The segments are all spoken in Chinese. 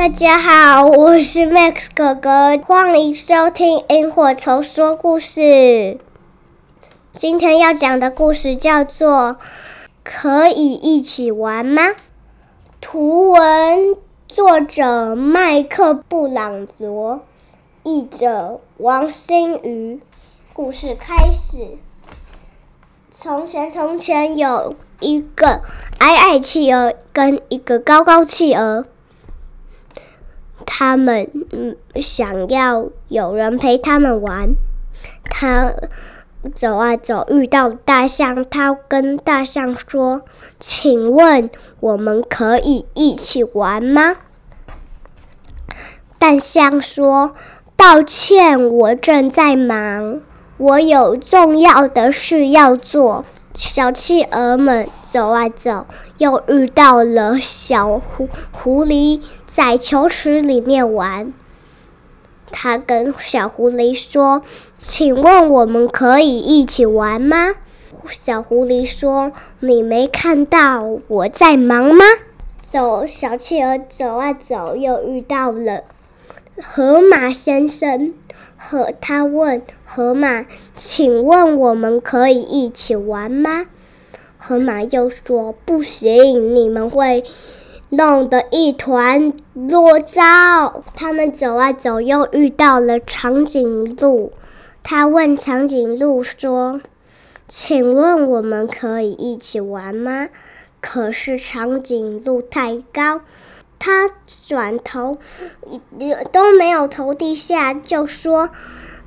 大家好，我是 Max 哥哥，欢迎收听萤火虫说故事。今天要讲的故事叫做《可以一起玩吗》。图文作者麦克布朗罗，译者王新瑜。故事开始。从前，从前有一个矮矮企鹅跟一个高高企鹅。他们嗯想要有人陪他们玩。他走啊走，遇到大象。他跟大象说：“请问我们可以一起玩吗？”大象说：“抱歉，我正在忙，我有重要的事要做。”小企鹅们走啊走，又遇到了小狐狐狸，在球池里面玩。他跟小狐狸说：“请问我们可以一起玩吗？”小狐狸说：“你没看到我在忙吗？”走，小企鹅走啊走，又遇到了河马先生。和他问河马：“请问我们可以一起玩吗？”河马又说：“不行，你们会弄得一团糟。”他们走啊走，又遇到了长颈鹿。他问长颈鹿说：“请问我们可以一起玩吗？”可是长颈鹿太高。他转头，都没有头低下，就说：“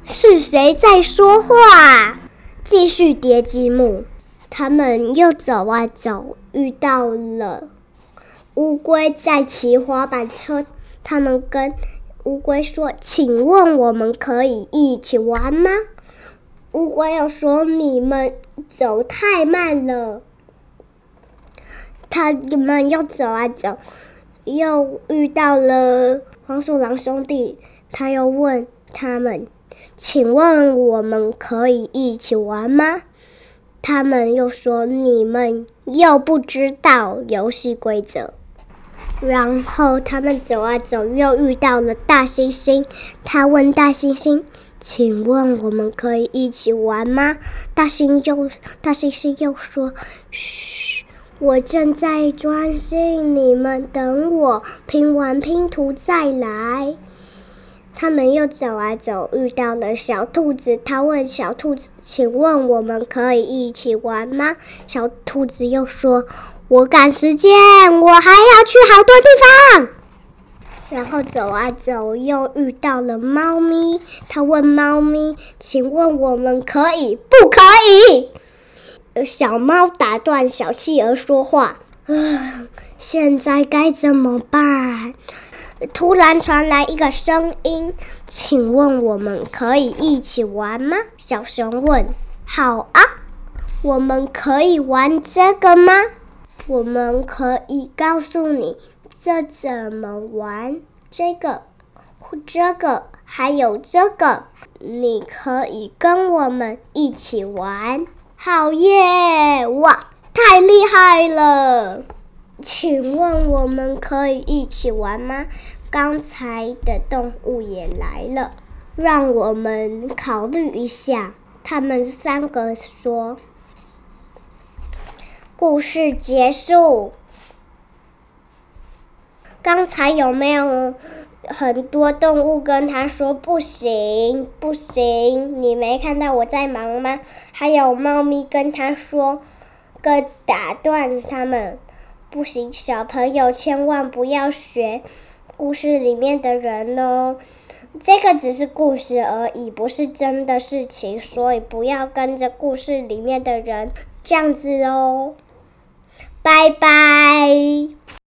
是谁在说话？”继续叠积木。他们又走啊走，遇到了乌龟在骑滑板车。他们跟乌龟说：“请问我们可以一起玩吗？”乌龟又说：“你们走太慢了。”他们又走啊走。又遇到了黄鼠狼兄弟，他又问他们：“请问我们可以一起玩吗？”他们又说：“你们又不知道游戏规则。”然后他们走啊走，又遇到了大猩猩，他问大猩猩：“请问我们可以一起玩吗？”大猩又大猩猩又说：“嘘。”我正在专心，你们等我拼完拼图再来。他们又走啊走，遇到了小兔子。他问小兔子：“请问我们可以一起玩吗？”小兔子又说：“我赶时间，我还要去好多地方。”然后走啊走，又遇到了猫咪。他问猫咪：“请问我们可以不可以？”小猫打断小企鹅说话：“啊，现在该怎么办？”突然传来一个声音：“请问我们可以一起玩吗？”小熊问：“好啊，我们可以玩这个吗？”我们可以告诉你这怎么玩，这个、这个还有这个，你可以跟我们一起玩。好耶！哇，太厉害了！请问我们可以一起玩吗？刚才的动物也来了，让我们考虑一下。他们三个说：“故事结束。”刚才有没有？很多动物跟他说：“不行，不行，你没看到我在忙吗？”还有猫咪跟他说：“跟打断他们，不行，小朋友千万不要学故事里面的人哦，这个只是故事而已，不是真的事情，所以不要跟着故事里面的人这样子哦。”拜拜。